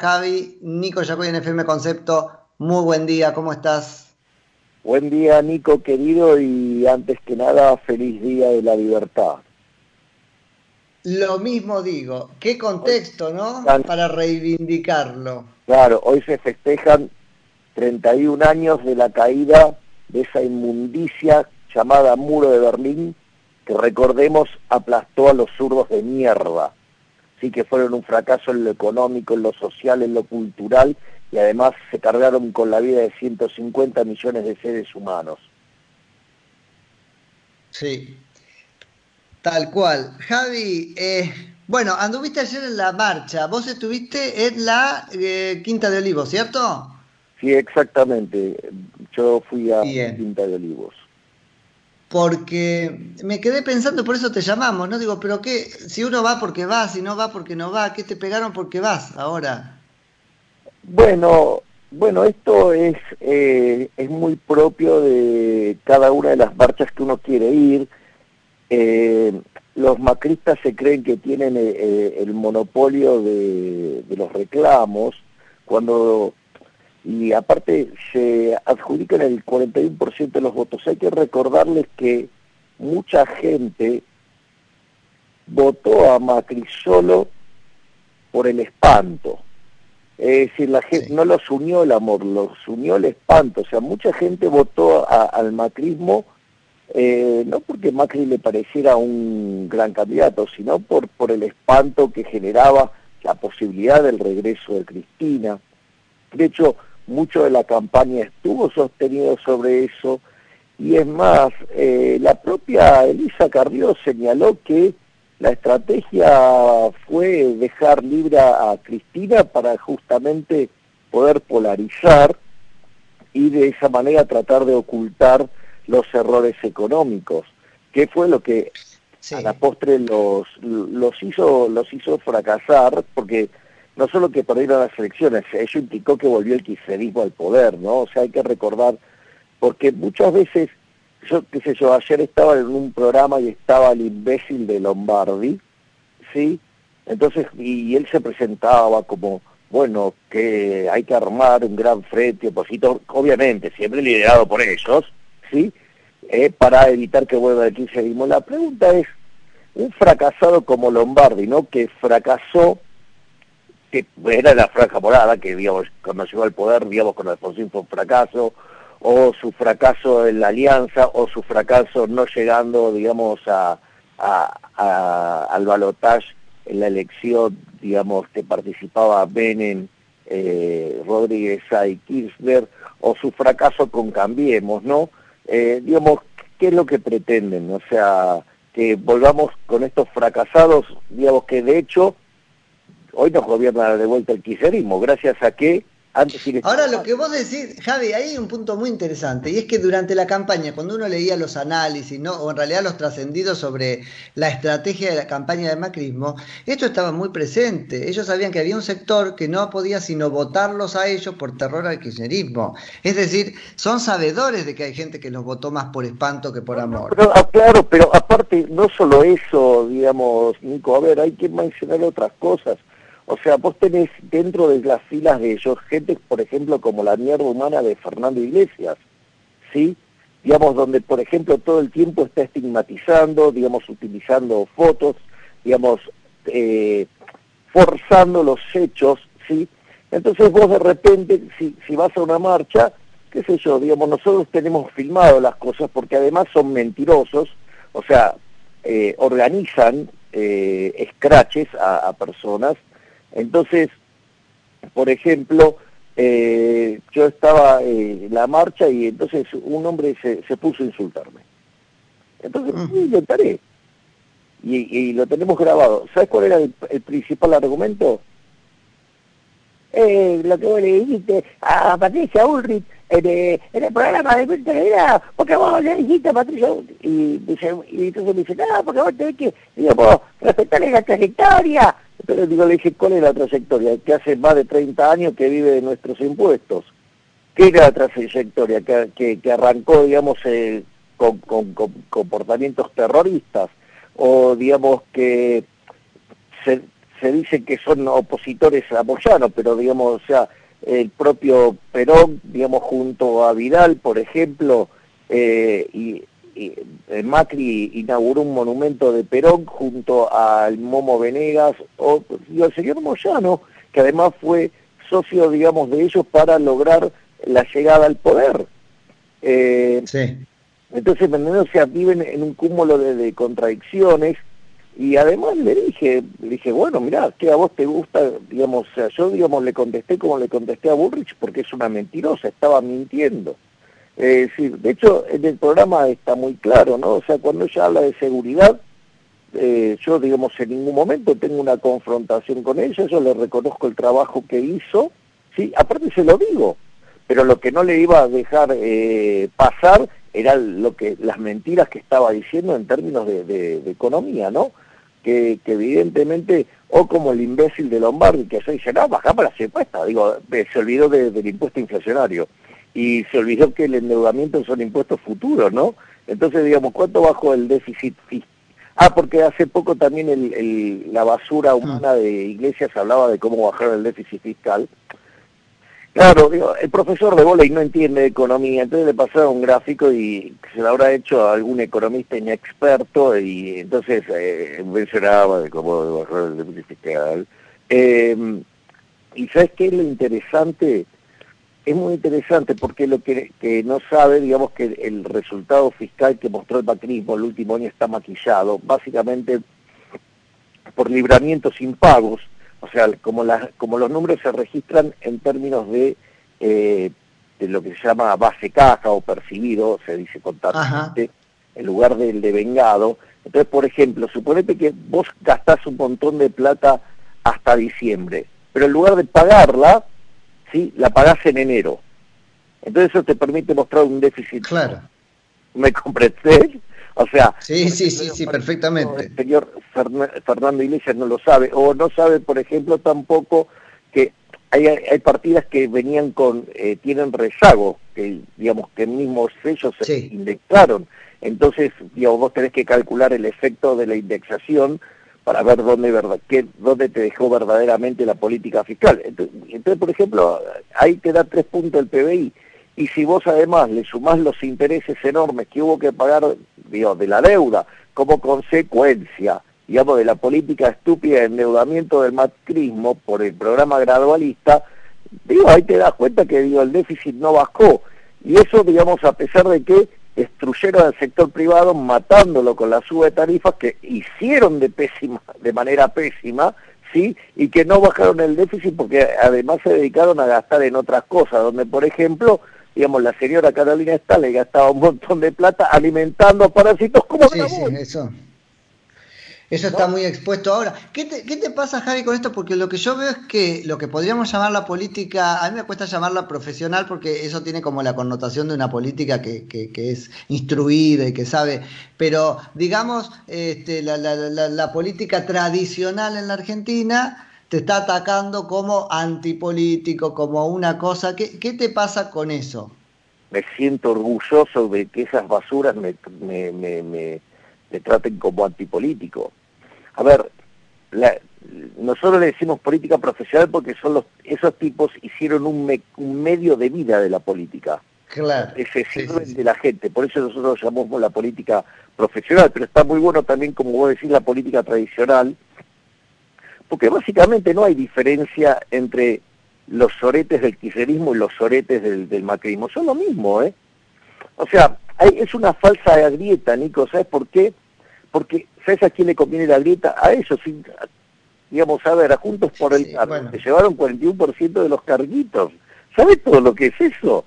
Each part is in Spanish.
Javi, Nico Yacoy en FM Concepto, muy buen día, ¿cómo estás? Buen día Nico querido y antes que nada feliz día de la libertad. Lo mismo digo, qué contexto, ¿no? Para reivindicarlo. Claro, hoy se festejan 31 años de la caída de esa inmundicia llamada Muro de Berlín, que recordemos aplastó a los zurdos de mierda. Sí que fueron un fracaso en lo económico, en lo social, en lo cultural y además se cargaron con la vida de 150 millones de seres humanos. Sí, tal cual. Javi, eh, bueno, anduviste ayer en la marcha, vos estuviste en la eh, Quinta de Olivos, ¿cierto? Sí, exactamente. Yo fui a Quinta de Olivos. Porque me quedé pensando, por eso te llamamos, ¿no? Digo, pero qué, si uno va porque va, si no va porque no va, ¿qué te pegaron porque vas ahora? Bueno, bueno, esto es, eh, es muy propio de cada una de las marchas que uno quiere ir. Eh, los macristas se creen que tienen eh, el monopolio de, de, los reclamos, cuando y aparte se adjudican el 41% de los votos. Hay que recordarles que mucha gente votó a Macri solo por el espanto. Es decir, la gente, no los unió el amor, los unió el espanto. O sea, mucha gente votó al macrismo eh, no porque Macri le pareciera un gran candidato, sino por, por el espanto que generaba la posibilidad del regreso de Cristina. De hecho, mucho de la campaña estuvo sostenido sobre eso, y es más, eh, la propia Elisa Carrió señaló que la estrategia fue dejar libre a Cristina para justamente poder polarizar y de esa manera tratar de ocultar los errores económicos, que fue lo que a la postre los, los, hizo, los hizo fracasar, porque no solo que perdieron las elecciones, eso implicó que volvió el kirchnerismo al poder, ¿no? O sea, hay que recordar, porque muchas veces yo qué sé yo, ayer estaba en un programa y estaba el imbécil de Lombardi, ¿sí? Entonces, y, él se presentaba como, bueno, que hay que armar un gran frente opositor, obviamente, siempre liderado por ellos, ¿sí? Eh, para evitar que vuelva el kirchnerismo. La pregunta es, un fracasado como Lombardi, ¿no? Que fracasó, que era la franja morada, que, digamos, cuando llegó al poder, digamos, con Alfonsín fue un fracaso, o su fracaso en la alianza o su fracaso no llegando, digamos, a, al balotaje en la elección, digamos, que participaba Benen, eh, Rodríguez y Kirchner, o su fracaso con Cambiemos, ¿no? Eh, digamos, ¿qué es lo que pretenden? O sea, que volvamos con estos fracasados, digamos que de hecho hoy nos gobierna de vuelta el kirchnerismo, gracias a que Ahora lo que vos decís, Javi, ahí hay un punto muy interesante, y es que durante la campaña, cuando uno leía los análisis, ¿no? o en realidad los trascendidos sobre la estrategia de la campaña de macrismo, esto estaba muy presente. Ellos sabían que había un sector que no podía sino votarlos a ellos por terror al kirchnerismo. Es decir, son sabedores de que hay gente que los votó más por espanto que por amor. Ah, claro, pero aparte, no solo eso, digamos, Nico, a ver, hay que mencionar otras cosas. O sea, vos tenés dentro de las filas de ellos gente, por ejemplo, como la mierda humana de Fernando Iglesias, ¿sí? Digamos, donde, por ejemplo, todo el tiempo está estigmatizando, digamos, utilizando fotos, digamos, eh, forzando los hechos, ¿sí? Entonces vos de repente, si, si vas a una marcha, qué sé yo, digamos, nosotros tenemos filmado las cosas porque además son mentirosos, o sea, eh, organizan eh, scratches a personas entonces, por ejemplo, eh, yo estaba en la marcha y entonces un hombre se, se puso a insultarme. Entonces, lo intentaré. Y, y, lo tenemos grabado. ¿Sabes cuál era el, principal argumento? Eh, lo que vos le dijiste a Patricia Ulrich en, eh, en el programa de Vida, porque vos le dijiste a Patricia Ulrich. Y, entonces me dice, no, porque vos tenés que, digo, respetarle la trayectoria, pero digo, le dije, ¿cuál es la trayectoria? Que hace más de 30 años que vive de nuestros impuestos. ¿Qué era la trayectoria? Que, que, arrancó, digamos, eh, con, comportamientos terroristas, o digamos que se, se dice que son opositores a Moyano, pero digamos, o sea, el propio Perón, digamos, junto a Vidal, por ejemplo, eh, y, Macri inauguró un monumento de Perón junto al Momo Venegas o y al señor Moyano, que además fue socio, digamos, de ellos para lograr la llegada al poder. Eh, sí. Entonces, o sea, viven en un cúmulo de, contradicciones y además le dije, le dije, bueno, mirá, que a vos te gusta, digamos, o sea, yo, digamos, le contesté como le contesté a Bullrich porque es una mentirosa, estaba mintiendo. Eh, sí, de hecho, en el programa está muy claro, ¿no? O sea, cuando ella habla de seguridad, eh, yo, digamos, en ningún momento tengo una confrontación con ella, yo le reconozco el trabajo que hizo, sí, aparte se lo digo, pero lo que no le iba a dejar eh, pasar era lo que las mentiras que estaba diciendo en términos de, economía, ¿no? Que, evidentemente, o como el imbécil de Lombardi, que eso dice, no, bajamos la impuestos, digo, se olvidó del impuesto inflacionario y se olvidó que el endeudamiento son impuestos futuros, ¿no? Entonces, digamos, ¿cuánto bajó el déficit fiscal? Ah, porque hace poco también el, la basura humana de Iglesias hablaba de cómo bajar el déficit fiscal. Claro, digo, el profesor de volei no entiende economía, entonces le pasaron un gráfico y se lo habrá hecho a algún economista inexperto y entonces eh, mencionaba de cómo bajar el déficit fiscal. Eh, y ¿sabes qué es lo interesante? Es muy interesante porque lo que, no sabe, digamos que el resultado fiscal que mostró el macrismo el último año está maquillado, básicamente por libramientos impagos, o sea, como, como los números se registran en términos de, eh, de lo que se llama base caja o percibido, se dice contablemente, en lugar del de vengado. Entonces, por ejemplo, suponete que vos gastás un montón de plata hasta diciembre, pero en lugar de pagarla, ¿sí? la pagás en enero. Entonces eso te permite mostrar un déficit. Claro. ¿Me comprendés? O sea... Sí, sí, sí, sí, perfectamente. El señor Fernando Iglesias no lo sabe, o no sabe, por ejemplo, tampoco que hay, hay partidas que venían con, eh, tienen rezago, que digamos que mismos ellos se indexaron. Entonces, digamos, vos tenés que calcular el efecto de la indexación para ver dónde, verdad, qué, dónde te dejó verdaderamente la política fiscal. Entonces, por ejemplo, ahí te da tres puntos el PBI, y si vos además le sumás los intereses enormes que hubo que pagar digo, de la deuda como consecuencia, digamos, de la política estúpida de endeudamiento del macrismo por el programa gradualista, digo, ahí te das cuenta que digo, el déficit no bajó. Y eso, digamos, a pesar de que destruyeron al sector privado matándolo con la suba de tarifas que hicieron de pésima, de manera pésima, sí, y que no bajaron el déficit porque además se dedicaron a gastar en otras cosas, donde por ejemplo, digamos, la señora Carolina le gastaba un montón de plata alimentando parásitos como sí, sí, eso. Eso está muy expuesto ahora. ¿Qué te, ¿Qué te, pasa, Javi, con esto? Porque lo que yo veo es que lo que podríamos llamar la política, a mí me cuesta llamarla profesional porque eso tiene como la connotación de una política que, que, es instruida y que sabe, pero digamos, este, la, la, la, política tradicional en la Argentina te está atacando como antipolítico, como una cosa. ¿Qué, qué te pasa con eso? Me siento orgulloso de que esas basuras me, me, me, me traten como antipolítico a ver, nosotros le decimos política profesional porque son los, esos tipos hicieron un, medio de vida de la política. Claro. Que se sirven de la gente, por eso nosotros llamamos la política profesional, pero está muy bueno también, como vos decís, la política tradicional, porque básicamente no hay diferencia entre los soretes del kirchnerismo y los soretes del, macrismo, son lo mismo, ¿eh? O sea, hay, es una falsa grieta, Nico, ¿sabes por qué? Porque ¿sabes a quién le conviene la grieta? A ellos, digamos, a ver, a Juntos por el se llevaron 41% de los carguitos. ¿Sabes todo lo que es eso?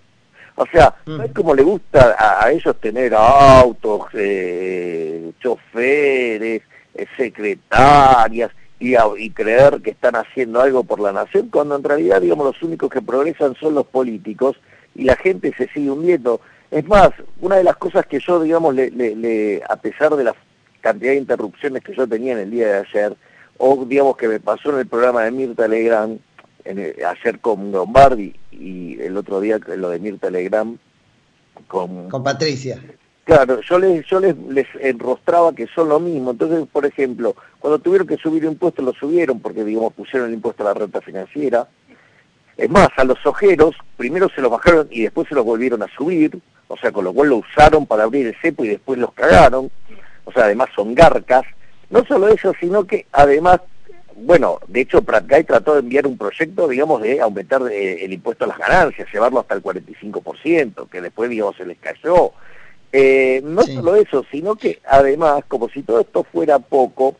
O sea, mm. ¿sabes cómo le gusta a, ellos tener autos, eh, choferes, eh, secretarias y, y creer que están haciendo algo por la nación, cuando en realidad, digamos, los únicos que progresan son los políticos y la gente se sigue hundiendo? Es más, una de las cosas que yo, digamos, le, le, a pesar de la cantidad de interrupciones que yo tenía en el día de ayer, o digamos que me pasó en el programa de Mirta Legrand, en ayer con Lombardi y el otro día lo de Mirta Legrand con, con Patricia. Claro, yo les, yo les, les enrostraba que son lo mismo. Entonces, por ejemplo, cuando tuvieron que subir impuestos, lo subieron porque, digamos, pusieron el impuesto a la renta financiera. Es más, a los ojeros, primero se los bajaron y después se los volvieron a subir, o sea, con lo cual lo usaron para abrir el cepo y después los cagaron. O sea, además son garcas. No solo eso, sino que además, bueno, de hecho, Pratgay trató de enviar un proyecto, digamos, de aumentar eh, el impuesto a las ganancias, llevarlo hasta el 45%, que después, digamos, se les cayó. Eh, no solo eso, sino que además, como si todo esto fuera poco,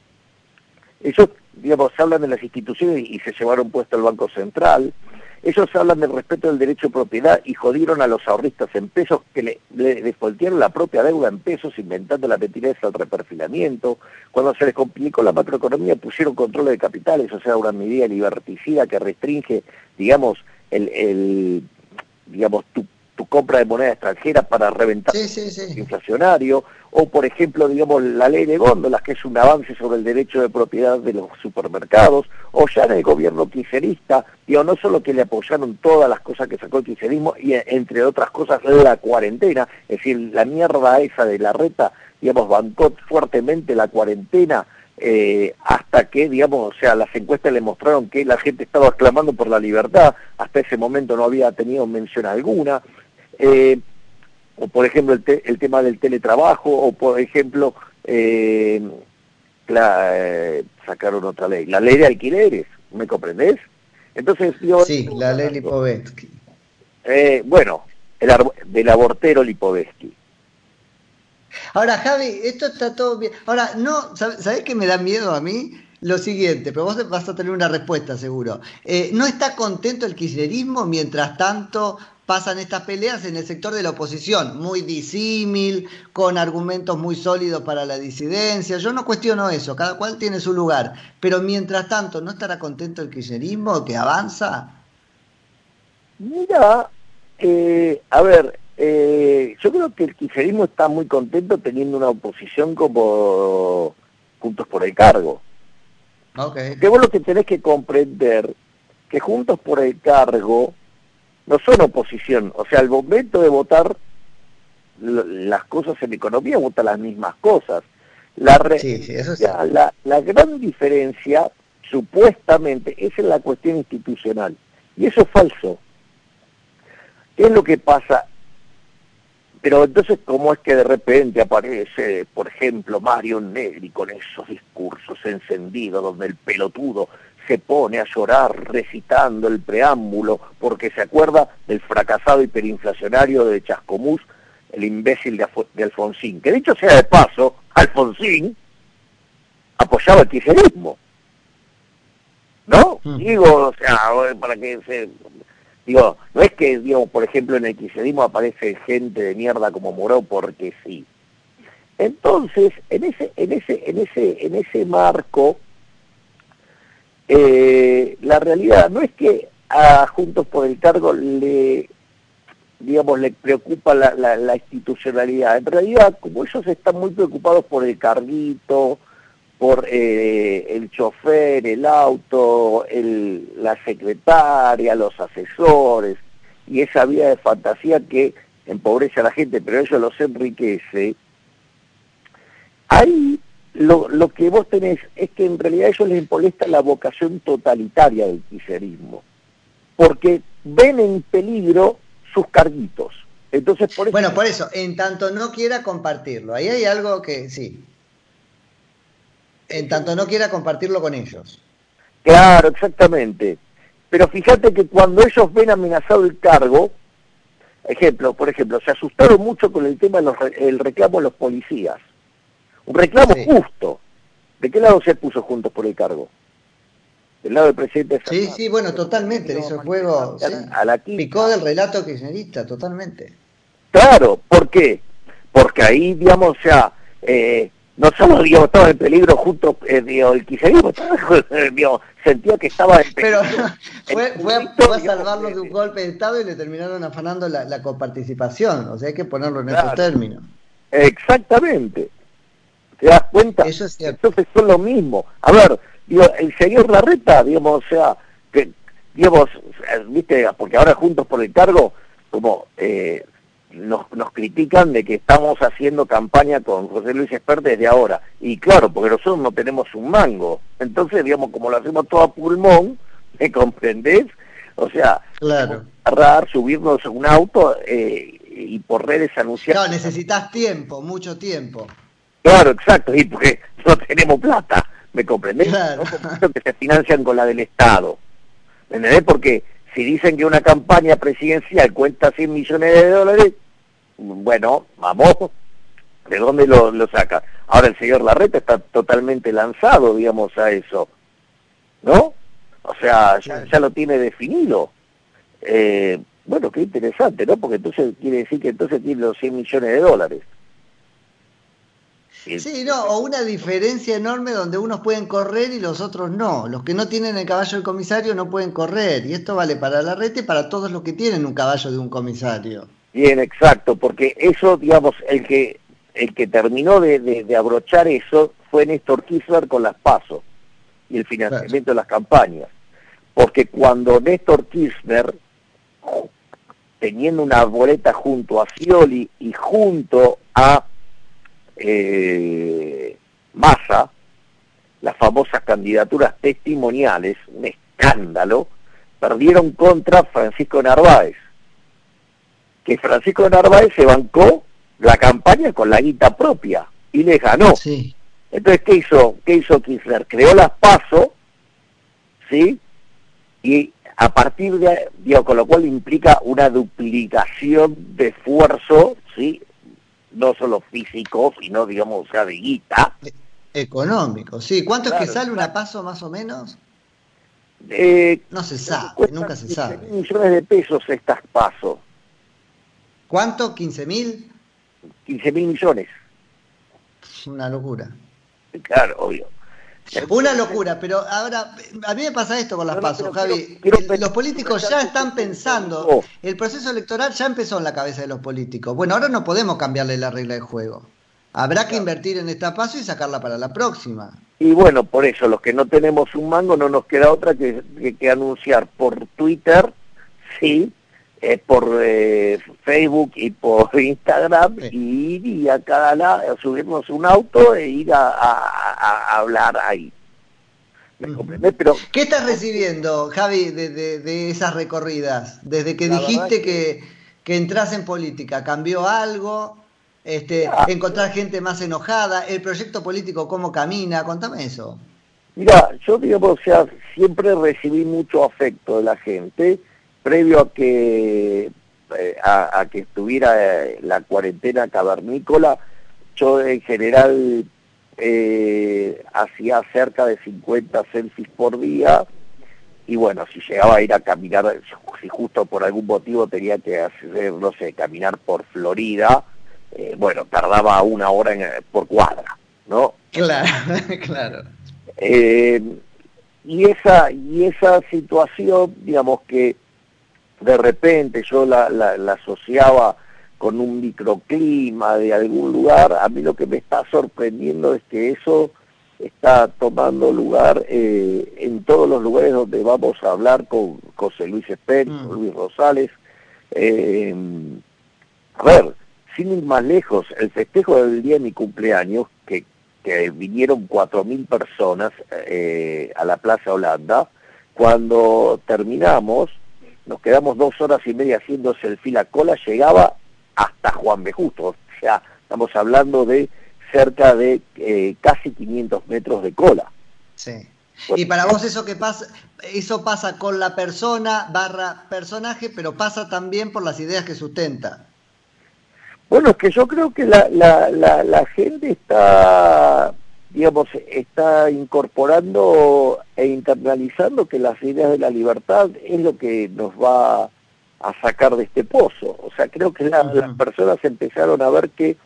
ellos, digamos, hablan de las instituciones y se llevaron puesto el Banco Central, ellos hablan del respeto del derecho de propiedad y jodieron a los ahorristas en pesos que le, le la propia deuda en pesos inventando la mentireza del reperfilamiento. Cuando se les complicó la macroeconomía pusieron control de capitales, o sea, una medida liberticida que restringe, digamos, el, el digamos, tu tu compra de moneda extranjera para reventar el inflacionario, o por ejemplo, digamos, la ley de góndolas, que es un avance sobre el derecho de propiedad de los supermercados, o ya en el gobierno kirchnerista, digo, no solo que le apoyaron todas las cosas que sacó el kirchnerismo, y entre otras cosas la cuarentena, es decir, la mierda esa de la reta, digamos, bancó fuertemente la cuarentena, eh, hasta que, digamos, o sea, las encuestas le mostraron que la gente estaba clamando por la libertad, hasta ese momento no había tenido mención alguna, eh, o por ejemplo el, tema del teletrabajo, o por ejemplo, eh, eh, sacaron otra ley, la ley de alquileres, ¿me comprendés? Entonces, yo, sí, la ley Lipovetsky. bueno, el del abortero Lipovetsky. Ahora, Javi, esto está todo bien. Ahora, no, ¿sabes qué me da miedo a mí? Lo siguiente, pero vos vas a tener una respuesta seguro. ¿No está contento el kirchnerismo mientras tanto pasan estas peleas en el sector de la oposición, muy disímil, con argumentos muy sólidos para la disidencia. Yo no cuestiono eso, cada cual tiene su lugar. Pero mientras tanto, ¿no estará contento el kirchnerismo que avanza? Mira, eh, a ver, eh, yo creo que el kirchnerismo está muy contento teniendo una oposición como Juntos por el Cargo. Okay. Que vos lo que tenés que comprender, que Juntos por el Cargo no son oposición. O sea, al momento de votar las cosas en economía, vota las mismas cosas. La, la, la gran diferencia, supuestamente, es en la cuestión institucional. Y eso es falso. ¿Qué es lo que pasa? Pero entonces, ¿cómo es que de repente aparece, por ejemplo, Mario Negri con esos discursos encendidos donde el pelotudo se pone a llorar recitando el preámbulo porque se acuerda del fracasado hiperinflacionario de Chascomús, el imbécil de, Alfonsín. Que dicho sea de paso, Alfonsín apoyaba el kirchnerismo. ¿No? Hmm. Digo, o sea, para que se... Digo, no es que, digo, por ejemplo, en el kirchnerismo aparece gente de mierda como Moró porque sí. Entonces, en ese, en ese, en ese, en ese marco, eh, la realidad no es que a Juntos por el Cargo le digamos, le preocupa la, institucionalidad. En realidad, como ellos están muy preocupados por el carguito, por eh, el chofer, el auto, el, la secretaria, los asesores, y esa vida de fantasía que empobrece a la gente, pero ellos los enriquece, ahí lo, lo, que vos tenés es que en realidad ellos les molesta la vocación totalitaria del kirchnerismo, porque ven en peligro sus carguitos. Entonces, por eso... Bueno, por eso, en tanto no quiera compartirlo, ahí hay algo que sí. En tanto no quiera compartirlo con ellos. Claro, exactamente. Pero fíjate que cuando ellos ven amenazado el cargo, ejemplo, por ejemplo, se asustaron mucho con el tema del reclamo de los policías un reclamo justo. ¿De qué lado se puso Juntos por el cargo? Del lado del presidente Sí, sí, bueno, totalmente, hizo juego, a la picó del relato kirchnerista, totalmente. Claro, ¿por qué? Porque ahí, digamos, o sea, eh, no solo, digamos, estaba en peligro junto, eh, el kirchnerismo, digamos, sentía que estaba en peligro. Pero fue, a, salvarlo de un golpe de Estado y le terminaron afanando la, coparticipación, o sea, hay que ponerlo en esos términos. Exactamente. ¿Te das cuenta? Eso es Entonces son lo mismo. A ver, digo, el señor Larreta, digamos, o sea, que, digamos, viste, porque ahora juntos por el cargo, como, eh, nos, nos critican de que estamos haciendo campaña con José Luis Esper desde ahora. Y claro, porque nosotros no tenemos un mango. Entonces, digamos, como lo hacemos todo a pulmón, ¿me comprendés? O sea, claro. agarrar, subirnos a un auto eh, y por redes anunciar. Claro, necesitas tiempo, mucho tiempo. Claro, exacto, y porque no tenemos plata, ¿me comprendés? Claro. que se financian con la del Estado. ¿Me entendés? Porque si dicen que una campaña presidencial cuesta 100 millones de dólares, bueno, vamos, ¿de dónde lo, lo saca? Ahora el señor Larreta está totalmente lanzado, digamos, a eso, ¿no? O sea, ya, ya lo tiene definido. Eh, bueno, qué interesante, ¿no? Porque entonces quiere decir que entonces tiene los 100 millones de dólares. Sí, no, o una diferencia enorme donde unos pueden correr y los otros no. Los que no tienen el caballo del comisario no pueden correr. Y esto vale para la red y para todos los que tienen un caballo de un comisario. Bien, exacto, porque eso, digamos, el que el que terminó de, de, abrochar eso fue Néstor Kirchner con las pasos y el financiamiento de las campañas. Porque cuando Néstor Kirchner, teniendo una boleta junto a Scioli y junto a eh, Massa, las famosas candidaturas testimoniales, un escándalo, perdieron contra Francisco Narváez. Que Francisco Narváez se bancó la campaña con la guita propia y le ganó. Entonces, ¿qué hizo? ¿Qué hizo Kirchner? Creó las PASO, ¿sí? Y a partir de, digo, con lo cual implica una duplicación de esfuerzo, ¿sí? No solo físico, sino, digamos, o sea, de guita. Económico, sí. ¿Cuánto es que sale una paso más o menos? Eh, no se sabe, nunca se sabe. millones de pesos estas pasos. ¿Cuánto? ¿15 mil? 15 mil millones. Una locura. Claro, obvio. Una locura, pero ahora, a mí me pasa esto con las pasos, Javi. los políticos ya están pensando, el proceso electoral ya empezó en la cabeza de los políticos. Bueno, ahora no podemos cambiarle la regla de juego. Habrá que invertir en esta paso y sacarla para la próxima. Y bueno, por eso, los que no tenemos un mango no nos queda otra que, que, anunciar por Twitter, sí, eh, por eh, Facebook y por Instagram, y ir y a cada lado, subirnos un auto e ir a, hablar ahí. Pero, ¿Qué estás recibiendo, Javi, de, de, esas recorridas? Desde que dijiste que, que, entras en política, ¿cambió algo? Este, ah. ¿Encontrar gente más enojada? ¿El proyecto político cómo camina? Contame eso. Mira, yo digamos, o sea, siempre recibí mucho afecto de la gente previo a que eh, a, que estuviera eh, la cuarentena cavernícola, yo en general eh, hacía cerca de 50 selfies por día y bueno, si llegaba a ir a caminar, si justo por algún motivo tenía que hacer, no sé, caminar por Florida, bueno, tardaba una hora por cuadra, ¿no? Claro, claro. y esa y esa situación, digamos que de repente yo la, la, asociaba con un microclima de algún lugar, a mí lo que me está sorprendiendo es que eso está tomando lugar eh, en todos los lugares donde vamos a hablar con José Luis Esper, mm. con Luis Rosales. Eh, a ver, sin ir más lejos, el festejo del día de mi cumpleaños, que, que vinieron cuatro mil personas eh, a la Plaza Holanda, cuando terminamos, nos quedamos dos horas y media haciéndose el fila cola, llegaba hasta Juan B. Justo, o sea, estamos hablando de cerca de eh, casi 500 metros de cola. Sí. y para vos eso que pasa, eso pasa con la persona barra personaje, pero pasa también por las ideas que sustenta. Bueno, es que yo creo que la, la, la, la gente está digamos, está incorporando e internalizando que las ideas de la libertad es lo que nos va a sacar de este pozo. O sea, creo que las personas empezaron a ver que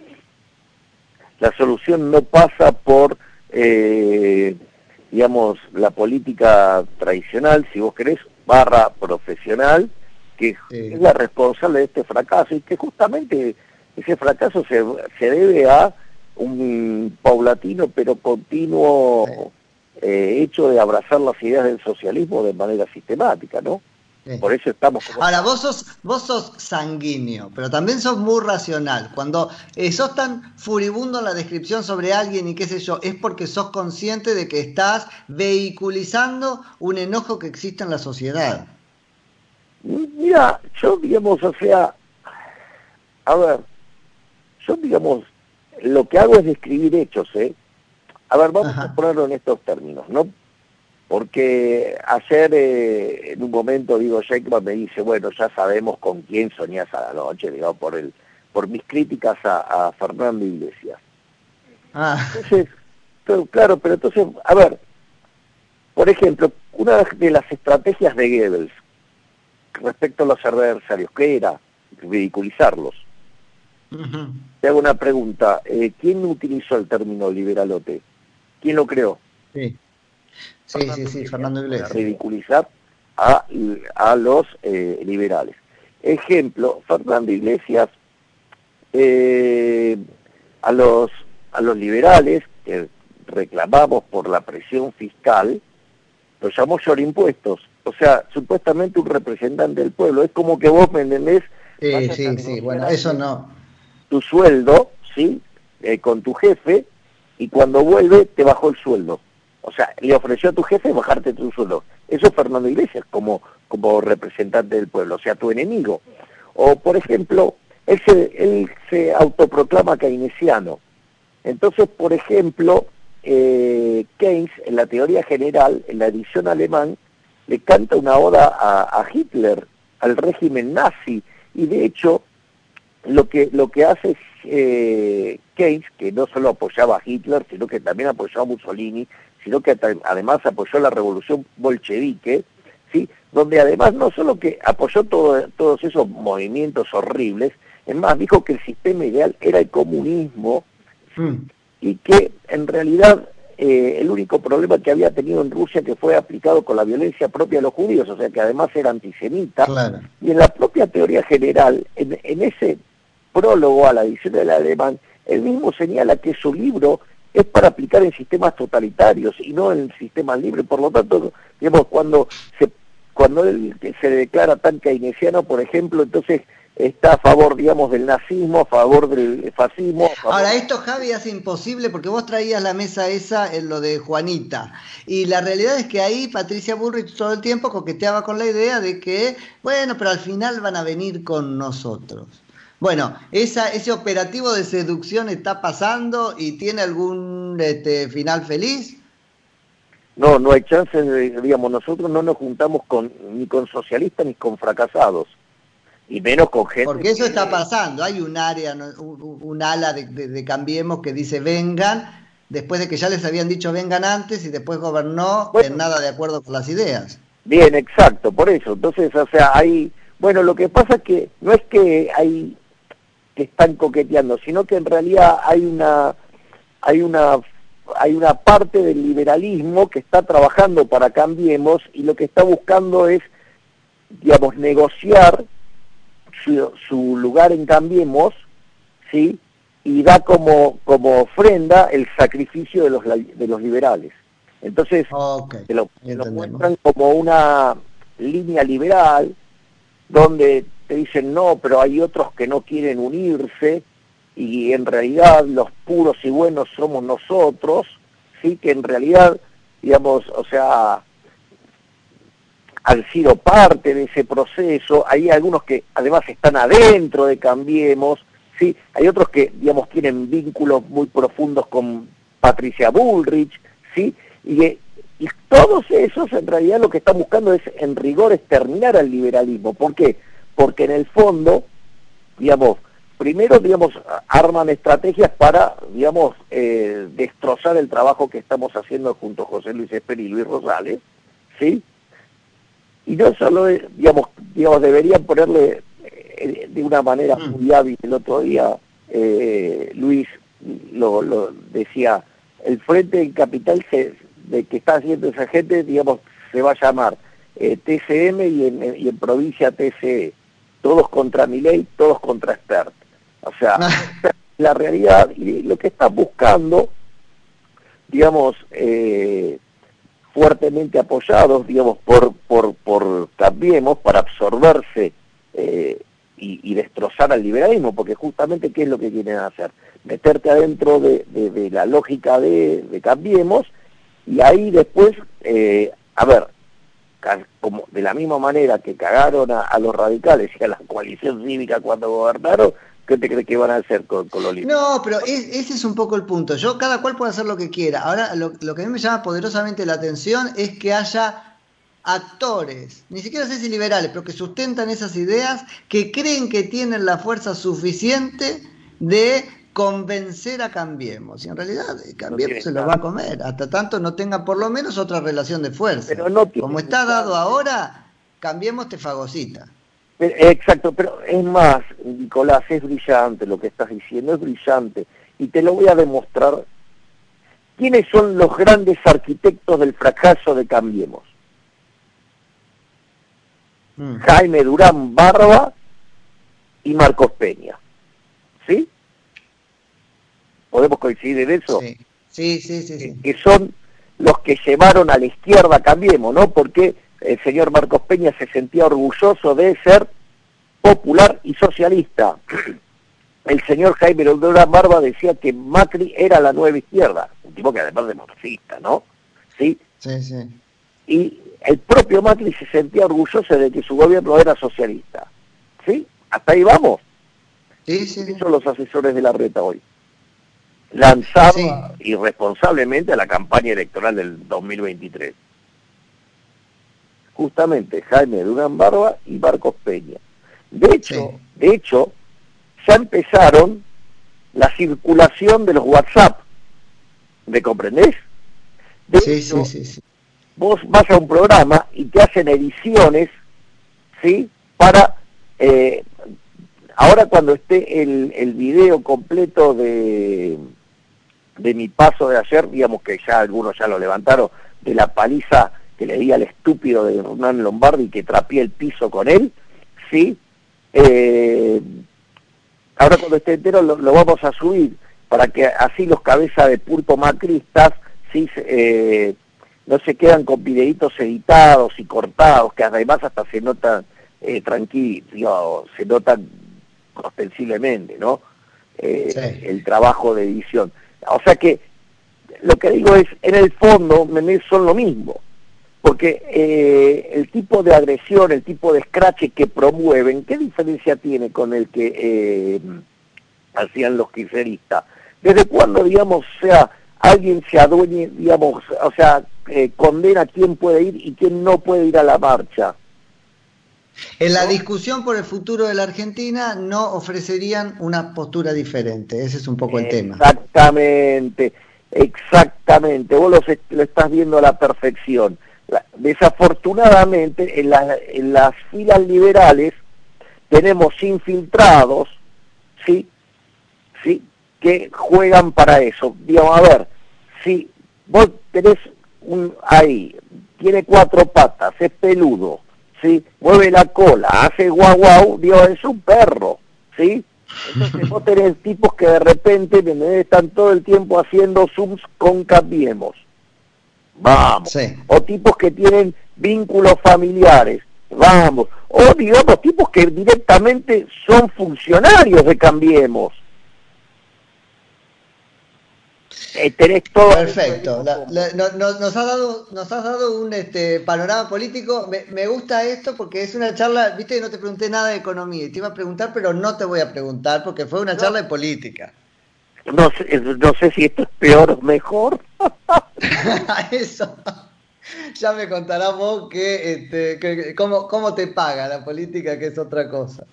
la solución no pasa por, eh, digamos, la política tradicional, si vos querés, barra profesional, que es la responsable de este fracaso y que justamente ese fracaso se, se debe a un paulatino pero continuo eh, hecho de abrazar las ideas del socialismo de manera sistemática, ¿no? Por eso estamos Ahora, vos sos, vos sos sanguíneo, pero también sos muy racional. Cuando eh, sos tan furibundo en la descripción sobre alguien y qué sé yo, es porque sos consciente de que estás vehiculizando un enojo que existe en la sociedad. Mira, yo digamos, o sea, a ver, yo digamos, lo que hago es describir hechos, ¿eh? A ver, vamos a ponerlo en estos términos, ¿no? porque ayer eh, en un momento digo Jacob me dice bueno ya sabemos con quién soñás a la noche digo por el por mis críticas a, Fernando Iglesias ah. entonces claro pero entonces a ver por ejemplo una de las estrategias de Goebbels respecto a los adversarios que era ridiculizarlos te hago una pregunta eh, quién utilizó el término liberalote quién lo creó sí Sí, sí, sí, Fernando Iglesias. Ridiculizar a, a los eh, liberales. Ejemplo, Fernando Iglesias eh, a los a los liberales que reclamamos por la presión fiscal, los llamó impuestos. O sea, supuestamente un representante del pueblo. Es como que vos me entendés. Sí, sí, sí, bueno, eso no. Tu sueldo, ¿sí? Eh, con tu jefe, y cuando vuelve te bajó el sueldo. O sea, le ofreció a tu jefe bajarte tu sueldo. Eso es Fernando Iglesias como, como representante del pueblo, o sea, tu enemigo. O, por ejemplo, él se, él se autoproclama keynesiano. Entonces, por ejemplo, eh, Keynes, en la teoría general, en la edición alemán, le canta una oda a, Hitler, al régimen nazi, y de hecho, lo que, lo que hace eh, Keynes, que no solo apoyaba a Hitler, sino que también apoyaba a Mussolini, sino que además apoyó la revolución bolchevique, ¿sí? donde además no solo que apoyó todos esos movimientos horribles, es más, dijo que el sistema ideal era el comunismo mm. y que en realidad eh, el único problema que había tenido en Rusia que fue aplicado con la violencia propia de los judíos, o sea que además era antisemita, y en la propia teoría general, en, en ese prólogo a la edición del alemán, él mismo señala que su libro es para aplicar en sistemas totalitarios y no en sistemas libres. Por lo tanto, digamos, cuando se cuando él se declara tan keynesiano, por ejemplo, entonces está a favor, digamos, del nazismo, a favor del fascismo. Ahora, esto, Javi, hace imposible porque vos traías la mesa esa en lo de Juanita. Y la realidad es que ahí Patricia Bullrich todo el tiempo coqueteaba con la idea de que, bueno, pero al final van a venir con nosotros. Bueno, esa, ese operativo de seducción está pasando y tiene algún este, final feliz. No, no hay chance, digamos, nosotros no nos juntamos con, ni con socialistas ni con fracasados, y menos con gente. Porque eso está pasando, hay un área, un, ala de, Cambiemos que dice vengan, después de que ya les habían dicho vengan antes y después gobernó en nada de acuerdo con las ideas. Bien, exacto, por eso. Entonces, o sea, hay, bueno, lo que pasa es que no es que hay que están coqueteando, sino que en realidad hay una, hay una, hay una parte del liberalismo que está trabajando para Cambiemos y lo que está buscando es, digamos, negociar su, lugar en Cambiemos, ¿sí? y da como, como ofrenda el sacrificio de los, de los liberales. Entonces, se lo muestran como una línea liberal, donde te dicen no, pero hay otros que no quieren unirse y en realidad los puros y buenos somos nosotros, sí que en realidad, digamos, o sea, han sido parte de ese proceso, hay algunos que además están adentro de Cambiemos, sí, hay otros que, digamos, tienen vínculos muy profundos con Patricia Bullrich, sí, y, y todos esos en realidad lo que están buscando es en rigor es terminar al liberalismo, ¿por qué? Porque en el fondo, digamos, primero, digamos, arman estrategias para, digamos, eh, destrozar el trabajo que estamos haciendo junto a José Luis Esper y Luis Rosales, ¿sí? Y no solo, digamos, digamos deberían ponerle eh, de una manera mm. muy hábil. El otro día eh, Luis lo, lo, decía, el frente en capital se, de que está haciendo esa gente, digamos, se va a llamar TCM y en, y en provincia TCE todos contra mi ley, todos contra Expert. O sea, la realidad y lo que está buscando, digamos, eh, fuertemente apoyados, digamos, por, por, por Cambiemos para absorberse eh, y, destrozar al liberalismo, porque justamente ¿qué es lo que quieren hacer? Meterte adentro de, la lógica de, Cambiemos y ahí después, eh, a ver, como de la misma manera que cagaron a, los radicales y a la coalición cívica cuando gobernaron, ¿qué te crees que van a hacer con, con los No, pero ese es un poco el punto. Yo, cada cual puede hacer lo que quiera. Ahora, lo, lo que a mí me llama poderosamente la atención es que haya actores, ni siquiera sé si liberales, pero que sustentan esas ideas, que creen que tienen la fuerza suficiente de convencer a Cambiemos. Y en realidad eh, Cambiemos se lo va a comer, hasta tanto no tenga por lo menos otra relación de fuerza. Como está dado ahora, Cambiemos te fagocita. Exacto, pero es más, Nicolás, es brillante lo que estás diciendo, es brillante. Y te lo voy a demostrar. ¿Quiénes son los grandes arquitectos del fracaso de Cambiemos? Mm. Jaime Durán Barba y Marcos Peña. ¿Sí? ¿Podemos coincidir en eso? Sí, sí, sí, sí, Que son los que llevaron a la izquierda Cambiemos, ¿no? Porque el señor Marcos Peña se sentía orgulloso de ser popular y socialista. El señor Jaime Durán Barba decía que Macri era la nueva izquierda, un tipo que además de marxista, ¿no? Sí, sí, sí. Y el propio Macri se sentía orgulloso de que su gobierno era socialista. ¿Sí? Hasta ahí vamos. Sí, sí. son los asesores de la reta hoy. Lanzaba irresponsablemente a la campaña electoral del 2023. Justamente Jaime Durán Barba y Marcos Peña. De hecho, de hecho, ya empezaron la circulación de los WhatsApp. ¿Me comprendés? sí, sí, sí vos vas a un programa y te hacen ediciones, ¿sí? Para, eh, ahora cuando esté el, el video completo de, de mi paso de ayer, digamos que ya algunos ya lo levantaron, de la paliza que le di al estúpido de Hernán Lombardi que trapié el piso con él, ¿sí? Eh, ahora cuando esté entero lo, lo, vamos a subir para que así los cabezas de pulpo macristas, ¿sí? Eh, no se quedan con videitos editados y cortados, que además hasta se notan eh, tranquilos, se notan ostensiblemente, ¿no? Eh, el trabajo de edición. O sea que lo que digo es, en el fondo, son lo mismo, porque eh, el tipo de agresión, el tipo de escrache que promueven, ¿qué diferencia tiene con el que eh, hacían los kirchneristas? ¿Desde cuándo, digamos, sea alguien se adueñe, digamos, o sea, eh, condena quién puede ir y quién no puede ir a la marcha. En la discusión por el futuro de la Argentina no ofrecerían una postura diferente, ese es un poco el tema. Exactamente, exactamente, vos lo, estás viendo a la perfección. desafortunadamente en, en las filas liberales tenemos infiltrados, ¿sí? ¿sí? que juegan para eso. Digamos, a ver, si vos tenés un ahí, tiene cuatro patas, es peludo, ¿sí? Mueve la cola, hace guau guau, Dios, es un perro, ¿sí? Entonces vos tenés tipos que de repente están todo el tiempo haciendo zooms con cambiemos. Vamos. O tipos que tienen vínculos familiares. Vamos. O digamos tipos que directamente son funcionarios de Cambiemos. Eh, Perfecto. nos, has dado, nos has dado un este, panorama político. Me, gusta esto porque es una charla, viste, no te pregunté nada de economía. Te iba a preguntar, pero no te voy a preguntar porque fue una charla de política. No sé, no sé si esto es peor o mejor. Eso. ya me contarás vos que, este, cómo, cómo, te paga la política, que es otra cosa.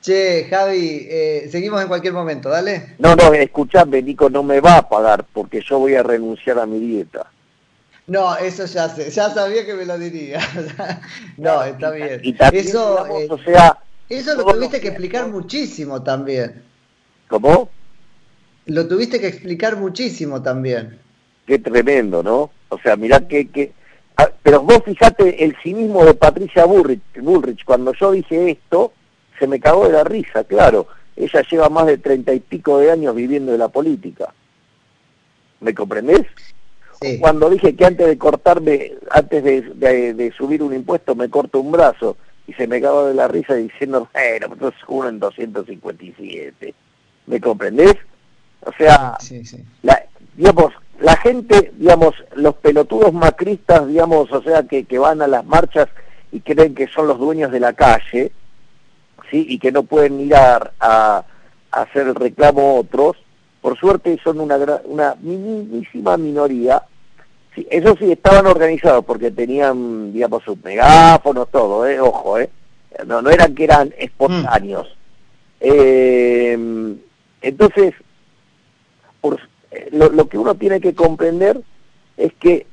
Che, Javi, eh, seguimos en cualquier momento, dale. No, no, escuchame, Nico, no me va a pagar porque yo voy a renunciar a mi dieta. No, eso ya sé, ya sabía que me lo diría. no, está bien. eso, eh, o sea, eso lo tuviste que explicar muchísimo también. ¿Cómo? Lo tuviste que explicar muchísimo también. Qué tremendo, ¿no? O sea, mirá que Ah, pero vos fijate el cinismo de Patricia Bullrich, cuando yo dije esto, se me cagó de la risa, claro, ella lleva más de treinta y pico de años viviendo de la política. ¿Me comprendés? cuando dije que antes de cortarme, antes de, subir un impuesto, me corto un brazo y se me acabó de la risa diciendo, bueno, pues uno en 257. ¿Me comprendés? O sea, La, digamos, la gente, digamos, los pelotudos macristas, digamos, o sea, que, que van a las marchas y creen que son los dueños de la calle, ¿sí? Y que no pueden mirar a, a hacer el reclamo otros, por suerte son una, una minimísima minoría. Sí, eso sí, estaban organizados porque tenían, digamos, sus megáfonos, todo, ¿eh? Ojo, ¿eh? No, no eran que eran espontáneos. Eh, entonces, por, lo, lo, que uno tiene que comprender es que,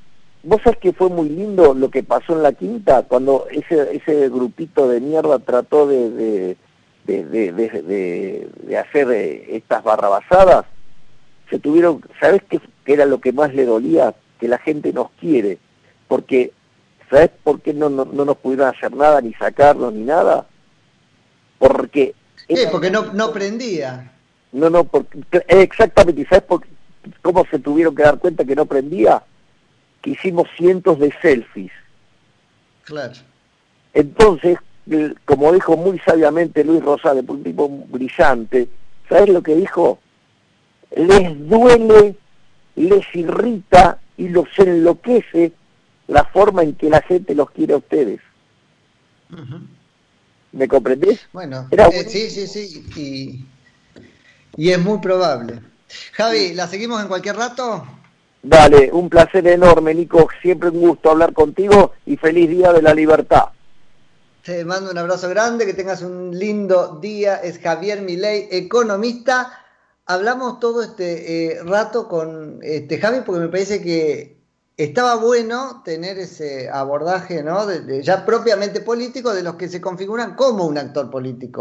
vos sabés que fue muy lindo lo que pasó en la quinta, cuando ese, ese grupito de mierda trató de, de, de, de, de hacer eh, estas barrabasadas, se tuvieron, ¿sabes qué, era lo que más le dolía? Que la gente nos quiere, porque, ¿sabes por qué no, no, nos pudieron hacer nada, ni sacarnos, ni nada? Porque... Sí, porque no, no prendía. No, no, porque, exactamente, ¿sabes por, cómo se tuvieron que dar cuenta que no prendía? Que hicimos cientos de selfies. Claro. Entonces, como dijo muy sabiamente Luis Rosales, un tipo brillante, ¿sabes lo que dijo? les duele, les irrita y los enloquece la forma en que la gente los quiere a ustedes. ¿Me comprendés? Bueno, eh, sí, sí, sí, y, y, es muy probable. Javi, ¿la seguimos en cualquier rato? Dale, un placer enorme, Nico, siempre un gusto hablar contigo y feliz Día de la Libertad. Te mando un abrazo grande, que tengas un lindo día. Es Javier Milei, economista hablamos todo este eh, rato con este, Javi porque me parece que estaba bueno tener ese abordaje ¿no? ya propiamente político de los que se configuran como un actor político.